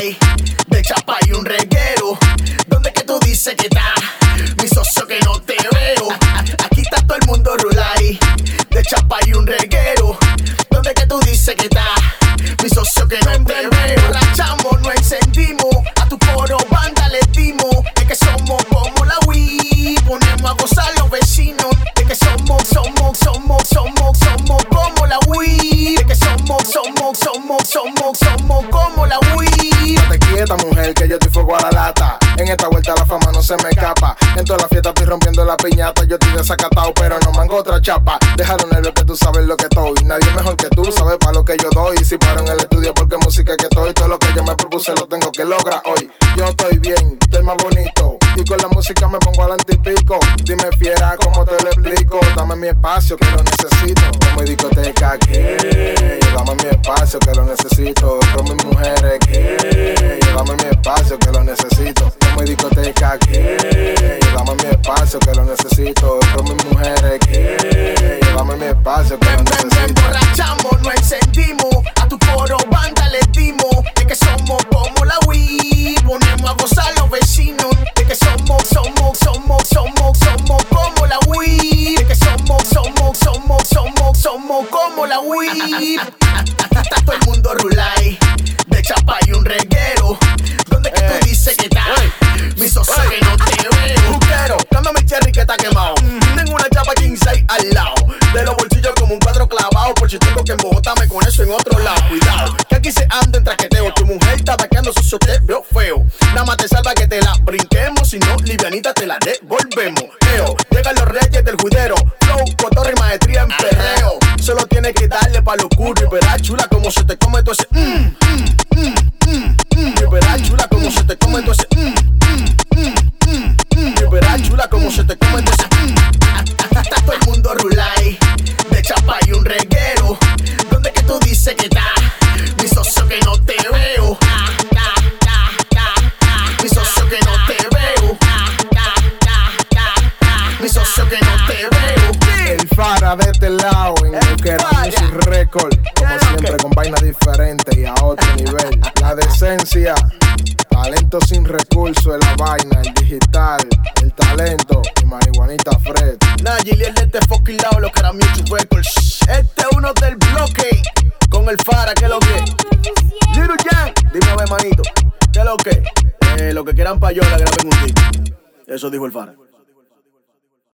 de chapa y un reguero. ¿Dónde que tú dices que está? Mi socio que no te veo. Aquí está todo el mundo rulay. De chapa y un reguero. ¿Dónde que tú dices que está? Somos, somos, somos, como la Wii. No te quieta, mujer, que yo estoy fuego a la lata. En esta vuelta la fama no se me escapa. En toda la fiesta estoy rompiendo la piñata. Yo estoy desacatado, pero no mango otra chapa. Dejaron el que tú sabes lo que estoy. Nadie mejor que tú sabe para lo que yo doy. Si paro en el estudio porque música que estoy. Todo lo que yo me propuse lo tengo que lograr hoy. Yo estoy bien, estoy más bonito. Y con la música me pongo al antipico. Dime fiera, ¿cómo te lo explico? Dame mi espacio que lo necesito. Como discoteca que espacio que lo necesito. Con mis mujeres que dame mi espacio que lo necesito. Como discoteca que dame mi espacio que lo necesito. Con mis mujeres que dame mi espacio que lo necesito. borrachamos, no encendimos. A tu coro banda le dimos. Es que somos como la Wii. Ponemos a gozar los vecinos. Es que somos, somos, somos, somos, somos como la Wii. Es que somos, somos, somos, somos, somos como la Wii. Chapa y un reguero. ¿Dónde que tú dices que está? Mi socio que no te veo. Juquero, cámbiame el cherry que está quemado. Tengo una chapa 15 al lado. De los bolsillos como un cuadro clavado. Por si tengo que embotame con eso en otro lado. Cuidado, que aquí se anda en traqueteo. Tu mujer está vaqueando sucio, te veo feo. Nada más te salva que te la brinquemos. Si no, livianita te la devolvemos. Eo, llegan los reyes del judero. Flow, cotorra y maestría en perreo. Solo tienes que darle pa' lo curro. Y verás chula como se te come todo ese. Mm, mm, Mi socio que no te veo. Ah, ah, ah, ah, ah. Mi socio que no te veo. Ah, ah, ah, ah, ah. Mi socio que no te veo. El Fara de este lado en Buquera Fara. Music Record. Como siempre, con vainas diferentes y a otro nivel. La decencia, talento sin recurso es la vaina. El digital, el talento y marihuanita Fred. Nah, Gillian de este fucking lado, los que eran Mutual Records. Este es uno del bloque. Con el Fara, ¿qué es lo que? Manito. ¿Qué es lo que? Eh, lo que quieran payola, graben un disco. Eso dijo el Fara.